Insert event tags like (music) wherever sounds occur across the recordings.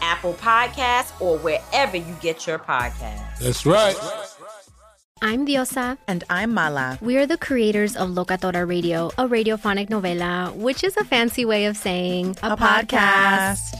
Apple Podcasts, or wherever you get your podcasts. That's right. I'm Diosa. And I'm Mala. We are the creators of Locatora Radio, a radiophonic novela, which is a fancy way of saying a, a podcast. podcast.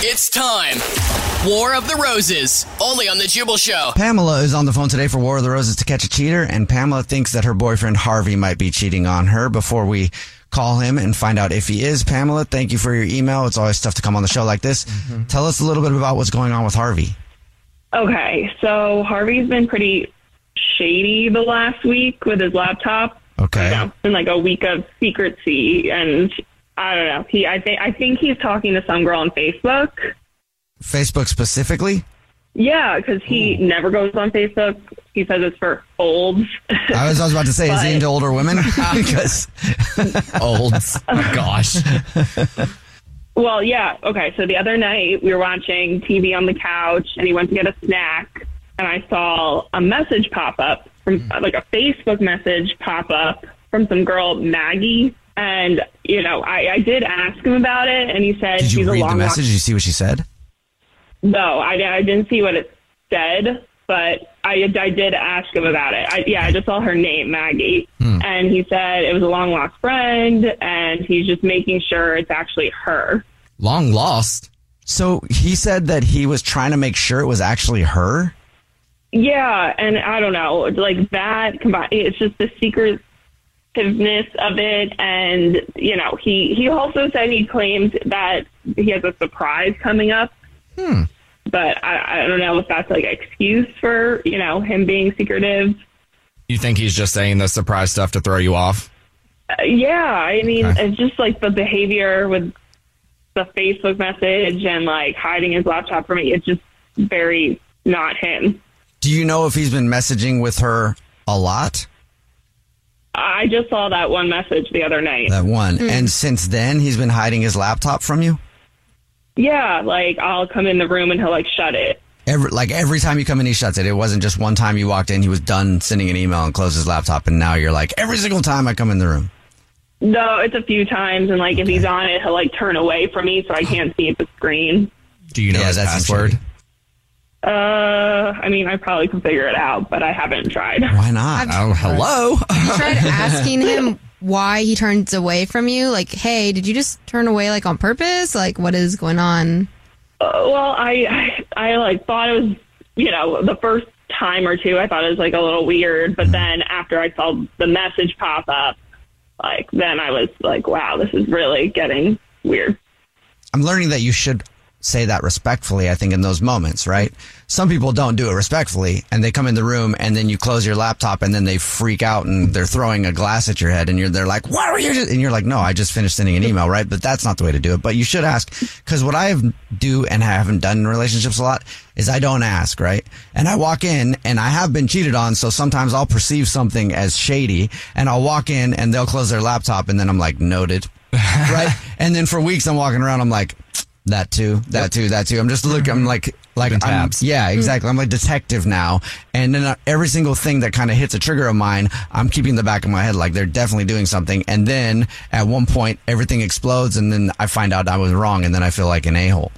It's time. War of the Roses, only on The Jubal Show. Pamela is on the phone today for War of the Roses to catch a cheater, and Pamela thinks that her boyfriend Harvey might be cheating on her before we call him and find out if he is. Pamela, thank you for your email. It's always tough to come on the show like this. Mm-hmm. Tell us a little bit about what's going on with Harvey. Okay, so Harvey's been pretty shady the last week with his laptop. Okay. You it's been like a week of secrecy and I don't know. He I think I think he's talking to some girl on Facebook Facebook specifically? Yeah, because he Ooh. never goes on Facebook. He says it's for olds. I was, I was about to say, but, is he into older women? (laughs) (laughs) because olds. Oh, gosh. (laughs) well, yeah. Okay. So the other night we were watching TV on the couch, and he went to get a snack, and I saw a message pop up from mm. like a Facebook message pop up from some girl Maggie. And you know, I, I did ask him about it, and he said did you she's read a long the message? Did you see what she said? No, I, I didn't see what it said, but I, I did ask him about it. I, yeah, I just saw her name, Maggie. Hmm. And he said it was a long lost friend, and he's just making sure it's actually her. Long lost? So he said that he was trying to make sure it was actually her? Yeah, and I don't know, like that combined, it's just the secretiveness of it. And, you know, he, he also said he claimed that he has a surprise coming up. Hmm but I, I don't know if that's like an excuse for you know him being secretive. You think he's just saying the surprise stuff to throw you off? Uh, yeah, I mean, okay. it's just like the behavior with the Facebook message and like hiding his laptop from me. It's just very not him. Do you know if he's been messaging with her a lot? I just saw that one message the other night. That one. Mm. And since then, he's been hiding his laptop from you? Yeah, like I'll come in the room and he'll like shut it. Every like every time you come in, he shuts it. It wasn't just one time you walked in, he was done sending an email and closed his laptop, and now you're like every single time I come in the room. No, it's a few times, and like okay. if he's on it, he'll like turn away from me so I (gasps) can't see the screen. Do you know yeah, his password? Uh, I mean, I probably can figure it out, but I haven't tried. Why not? oh, hello. You tried (laughs) asking him why he turns away from you? Like, hey, did you just turn away like on purpose? Like, what is going on? Uh, well, I, I, I like thought it was, you know, the first time or two, I thought it was like a little weird, but then after I saw the message pop up, like then I was like, wow, this is really getting weird. I'm learning that you should say that respectfully, I think, in those moments, right? Some people don't do it respectfully and they come in the room and then you close your laptop and then they freak out and they're throwing a glass at your head and you're, they're like, what are you? do-" And you're like, no, I just finished sending an email, right? But that's not the way to do it. But you should ask because what I do and I haven't done in relationships a lot is I don't ask, right? And I walk in and I have been cheated on. So sometimes I'll perceive something as shady and I'll walk in and they'll close their laptop and then I'm like, noted. (laughs) right. And then for weeks I'm walking around, I'm like, that too, that too, that too. I'm just looking, I'm like, like, Keeping I'm, tabs. yeah, exactly. I'm like detective now. And then uh, every single thing that kind of hits a trigger of mine, I'm keeping the back of my head, like they're definitely doing something. And then at one point, everything explodes and then I find out I was wrong and then I feel like an a-hole.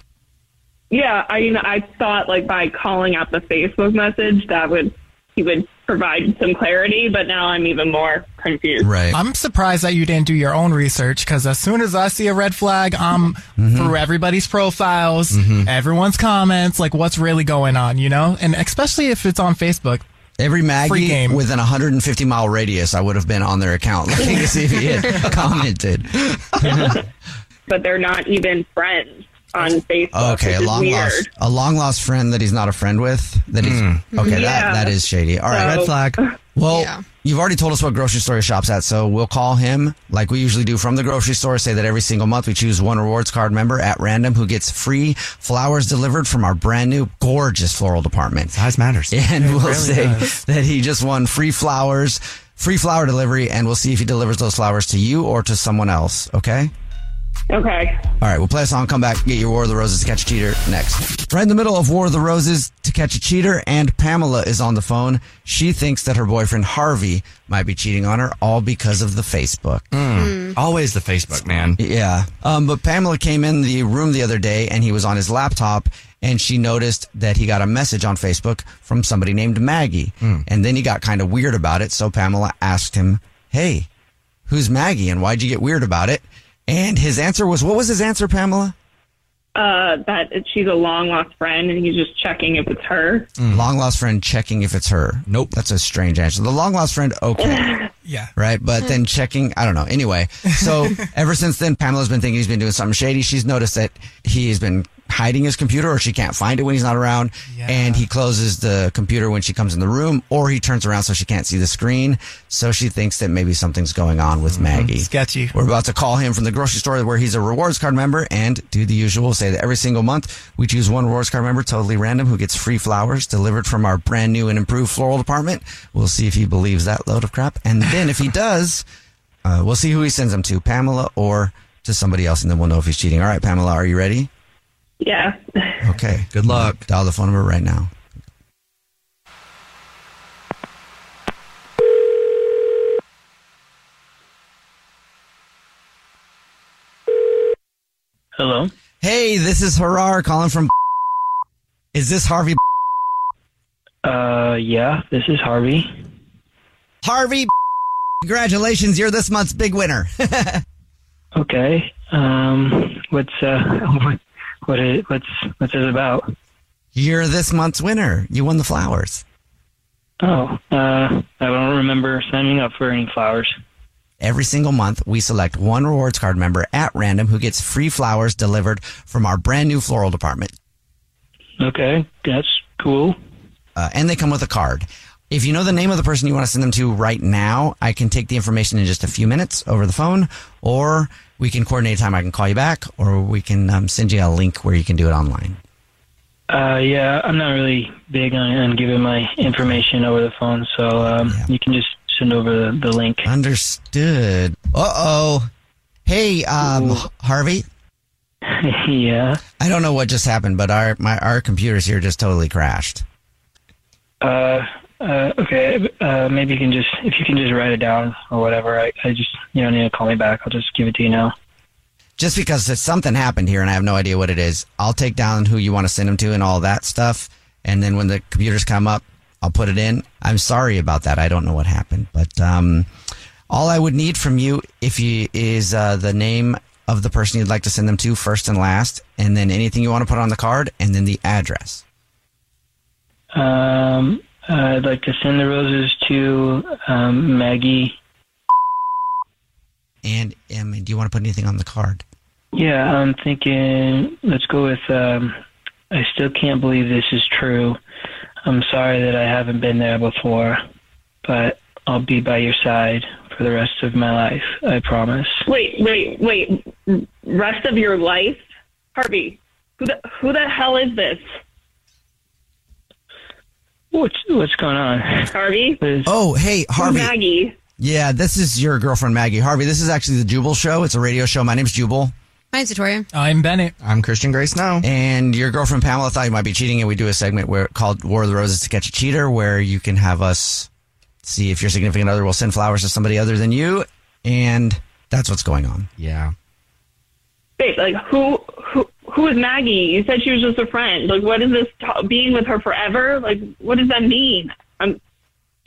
Yeah, I mean, I thought like by calling out the Facebook message that would he would provide some clarity, but now I'm even more confused. Right. I'm surprised that you didn't do your own research because as soon as I see a red flag, I'm Mm-hmm. through everybody's profiles, everyone's comments, like what's really going on, you know? And especially if it's on Facebook. Every Maggie game. within a 150 mile radius, I would have been on their account looking to see if he had (laughs) commented. (laughs) But they're not even friends on Facebook. Oh, okay, a long lost, a long lost friend that he's not a friend with. That he's hmm. okay. Yeah. That that is shady. All right, So- red flag. (laughs) Well, Yeah. you've already told us what grocery store he shops at, so we'll call him like we usually do from the grocery store. Say that every single month we choose one rewards card member at random who gets free flowers delivered from our brand new gorgeous floral department. Size matters. (laughs) And we'll really say does. that he just won free flowers, free flower delivery, and we'll see if he delivers those flowers to you or to someone else. Okay. Okay. All right, we'll play a song, come back, get your War of the Roses to catch a cheater next. Right in the middle of War of the Roses to catch a cheater, and Pamela is on the phone. She thinks that her boyfriend Harvey might be cheating on her, all because of the Facebook. Hmm. Hmm. Always the Facebook, man. Yeah. Um, but Pamela came in the room the other day and he was on his laptop and she noticed that he got a message on Facebook from somebody named Maggie. Hmm. And then he got kind of weird about it. So Pamela asked him, Hey, who's Maggie and why'd you get weird about it? And his answer was, what was his answer, Pamela? Uh, that she's a long lost friend, and he's just checking if it's her. Long lost friend checking if it's her. Nope. That's a strange answer. The long lost friend, okay. (laughs) Yeah. right? But then (laughs) checking, I don't know. Anyway, so (laughs) ever since then, Pamela's been thinking he's been doing something shady. She's noticed that he's been hiding his computer or she can't find it when he's not around. Yeah. And he closes the computer when she comes in the room or he turns around so she can't see the screen. So she thinks that maybe something's going on with Maggie. Sketchy. We're about to call him from the grocery store where he's a rewards card member and do the usual. Say that every single month we choose one rewards card member, totally random, who gets free flowers delivered from our brand new and improved floral department. We'll see if he believes that load of crap. And then if he (laughs) does, uh, we'll see who he sends them to, Pamela or to somebody else, and then we'll know if he's cheating. All right, Pamela, are you ready? Yeah. Okay. Good luck. Dial the phone number right now. Hello. Hey, this is Harar calling from. Is this Harvey? Uh, yeah, this is Harvey. Harvey, congratulations! You're this month's big winner. (laughs) Okay. Um, what's uh, (laughs) what, what is, what's what's this about? You're this month's winner. You won the flowers. Oh, uh, I don't remember signing up for any flowers. Every single month, we select one rewards card member at random who gets free flowers delivered from our brand new floral department. Okay, that's cool. Uh, and they come with a card. If you know the name of the person you want to send them to right now, I can take the information in just a few minutes over the phone, or we can coordinate a time I can call you back, or we can um, send you a link where you can do it online. Uh, yeah, I'm not really big on, on giving my information over the phone, so um, you can just send over the, the link. Understood. Uh oh. Hey, um, Harvey. (laughs) yeah. I don't know what just happened, but our my our computers here just totally crashed. Uh, uh, okay. Uh, maybe you can just if you can just write it down or whatever. I, I just you don't need to call me back. I'll just give it to you now. Just because something happened here and I have no idea what it is, I'll take down who you want to send them to and all that stuff. And then when the computers come up, I'll put it in. I'm sorry about that. I don't know what happened, but um, all I would need from you if you is uh, the name of the person you'd like to send them to first and last, and then anything you want to put on the card, and then the address. Um, uh, I'd like to send the roses to um, Maggie. And um, do you want to put anything on the card? Yeah, I'm thinking. Let's go with. Um, I still can't believe this is true. I'm sorry that I haven't been there before, but I'll be by your side for the rest of my life. I promise. Wait, wait, wait. Rest of your life, Harvey. Who the who the hell is this, What's what's going on? Harvey? Oh, hey, Harvey. Maggie. Yeah, this is your girlfriend Maggie. Harvey, this is actually the Jubal Show. It's a radio show. My name's Jubal. Hi, it's Victoria. I'm Bennett. I'm Christian Grace now. And your girlfriend Pamela thought you might be cheating, and we do a segment where called War of the Roses to Catch a Cheater, where you can have us see if your significant other will send flowers to somebody other than you, and that's what's going on. Yeah. Wait, like who who is Maggie? You said she was just a friend. Like, what is this t- being with her forever? Like, what does that mean? I'm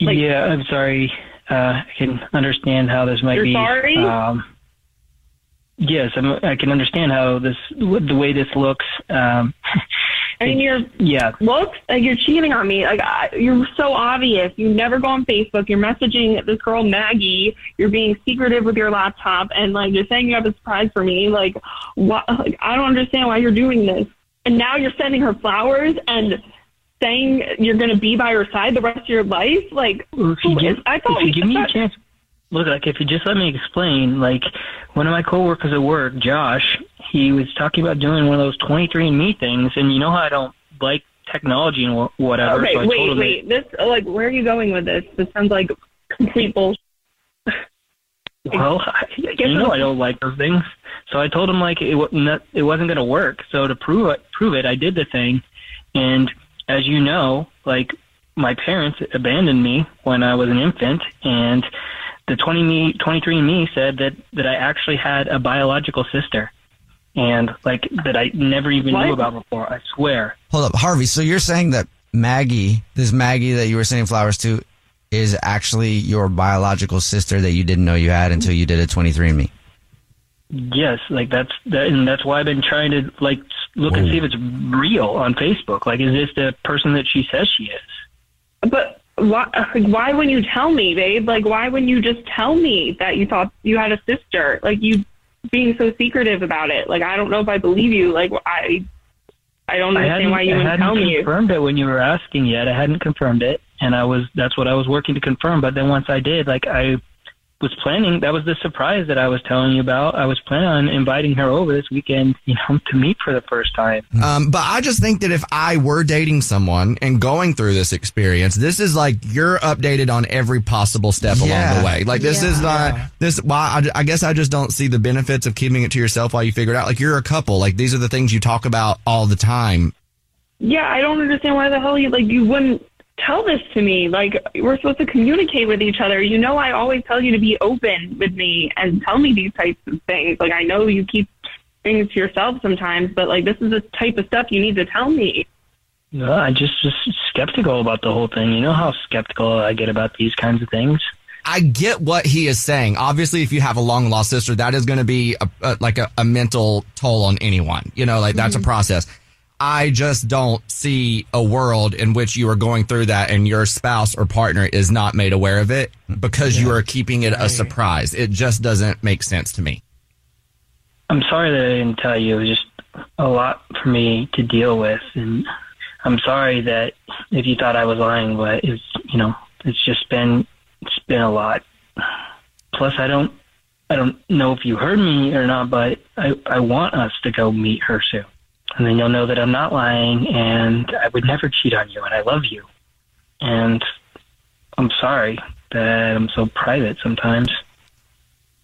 Like- yeah, I'm sorry. Uh, I can understand how this might You're be. sorry? Um, yes, I'm, I can understand how this, the way this looks. Um, I mean, you're yeah. looks like you're cheating on me. Like I, you're so obvious. You never go on Facebook. You're messaging this girl Maggie. You're being secretive with your laptop, and like you're saying you have a surprise for me. Like, what? Like I don't understand why you're doing this. And now you're sending her flowers and saying you're going to be by her side the rest of your life. Like, Well, if you give, I thought if you we- give me a chance, look, like if you just let me explain, like one of my coworkers at work, Josh, he was talking about doing one of those 23andMe things, and you know how I don't like technology and wh- whatever. Okay, so I wait, told him wait. This like, where are you going with this? This sounds like complete bullshit. Well, I, you know I don't like those things, so I told him like it it wasn't going to work. So to prove it, prove it, I did the thing, and as you know, like my parents abandoned me when I was an infant, and the 20 me 23andMe said that that I actually had a biological sister, and like that I never even What? knew about before. I swear. Hold up, Harvey. So you're saying that Maggie, this Maggie that you were sending flowers to, is actually your biological sister that you didn't know you had until you did a 23andMe. Yes, like that's that, and that's why I've been trying to like s- look and see if it's real on Facebook. Like, is this the person that she says she is? But why? Why wouldn't you tell me, babe? Like, why wouldn't you just tell me that you thought you had a sister? Like, you being so secretive about it. Like, I don't know if I believe you. Like, I, I don't understand hadn't, why you I wouldn't hadn't tell me. confirmed it when you were asking yet. I hadn't confirmed it, and I was that's what I was working to confirm. But then once I did, like I was planning, that was the surprise that I was telling you about. I was planning on inviting her over this weekend, you know, to meet for the first time. Um, but I just think that if I were dating someone and going through this experience, this is like you're updated on every possible step along the way. Like this is not this. Why I, I guess I just don't see the benefits of keeping it to yourself while you figure it out. Like you're a couple. Like these are the things you talk about all the time. Yeah, I don't understand why the hell you like you wouldn't tell this to me. Like we're supposed to communicate with each other. You know, I always tell you to be open with me and tell me these types of things. Like I know you keep things to yourself sometimes, but like this is the type of stuff you need to tell me. No, I just just skeptical about the whole thing. You know how skeptical I get about these kinds of things. I get what he is saying. Obviously, if you have a long lost sister, that is going to be a, a, like a, a mental toll on anyone. You know, like that's a mm-hmm. process. I just don't see a world in which you are going through that and your spouse or partner is not made aware of it because you are keeping it a surprise. It just doesn't make sense to me. I'm sorry that I didn't tell you. It was just a lot for me to deal with, and I'm sorry that if you thought I was lying, but it's you know it's just been it's been a lot. Plus, I don't I don't know if you heard me or not, but I I want us to go meet her soon, and then you'll know that I'm not lying, and I would never cheat on you, and I love you, and I'm sorry that I'm so private sometimes.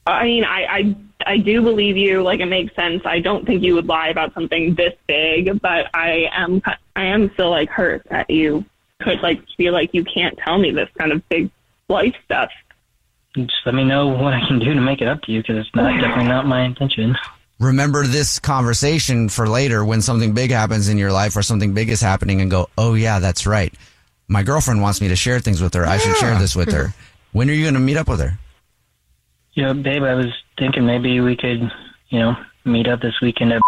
I mean, I, I I do believe you. Like it makes sense. I don't think you would lie about something this big, but I am I am still like hurt that you could like feel like you can't tell me this kind of big life stuff. Just let me know what I can do to make it up to you, because it's not definitely not my intention. Remember this conversation for later when something big happens in your life or something big is happening and go, oh, yeah, that's right. My girlfriend wants me to share things with her. I should share this with her. (laughs) When are you going to meet up with her? Yeah, babe, I was thinking maybe we could, you know, meet up this weekend at.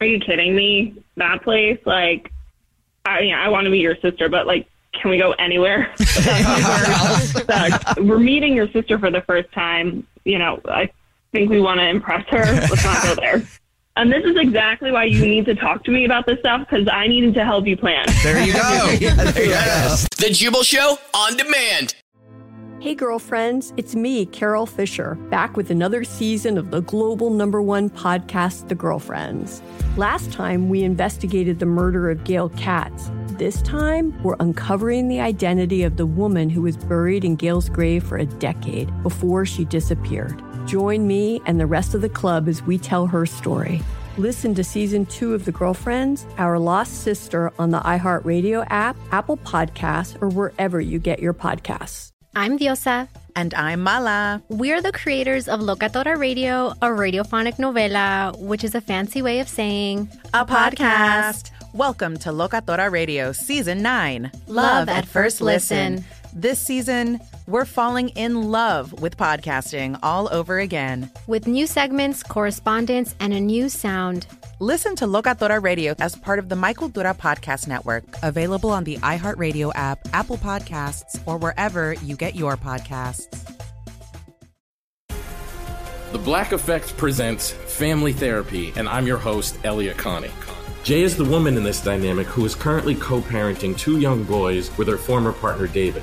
Are you kidding me? That place, like, I mean, I want to meet your sister, but like, can we go anywhere? anywhere else? Like, we're meeting your sister for the first time. You know, I think we want to impress her. (laughs) Let's not go there. And this is exactly why you need to talk to me about this stuff because I needed to help you plan. (laughs) There you go. yes. The Jubal Show on demand. Hey, girlfriends, it's me, Carol Fisher, back with another season of the global number one podcast, The Girlfriends. Last time, we investigated the murder of Gail Katz. This time, we're uncovering the identity of the woman who was buried in Gail's grave for a decade before she disappeared. Join me and the rest of the club as we tell her story. Listen to season two of The Girlfriends, Our Lost Sister on the iHeartRadio app, Apple Podcasts, or wherever you get your podcasts. I'm Diosa. And I'm Mala. We're the creators of Locatora Radio, a radiophonic novela, which is a fancy way of saying a podcast. Welcome to Locatora Radio Season 9 Love, Love at, at, First listen. listen. This season, we're falling in love with podcasting all over again. With new segments, correspondence, and a new sound. Listen to Locatora Radio as part of the My Cultura Podcast Network, available on the iHeartRadio app, Apple Podcasts, or wherever you get your podcasts. The Black Effect presents Family Therapy, and I'm your host, Elliott Connie. Jay is the woman in this dynamic who is currently co parenting two young boys with her former partner, David.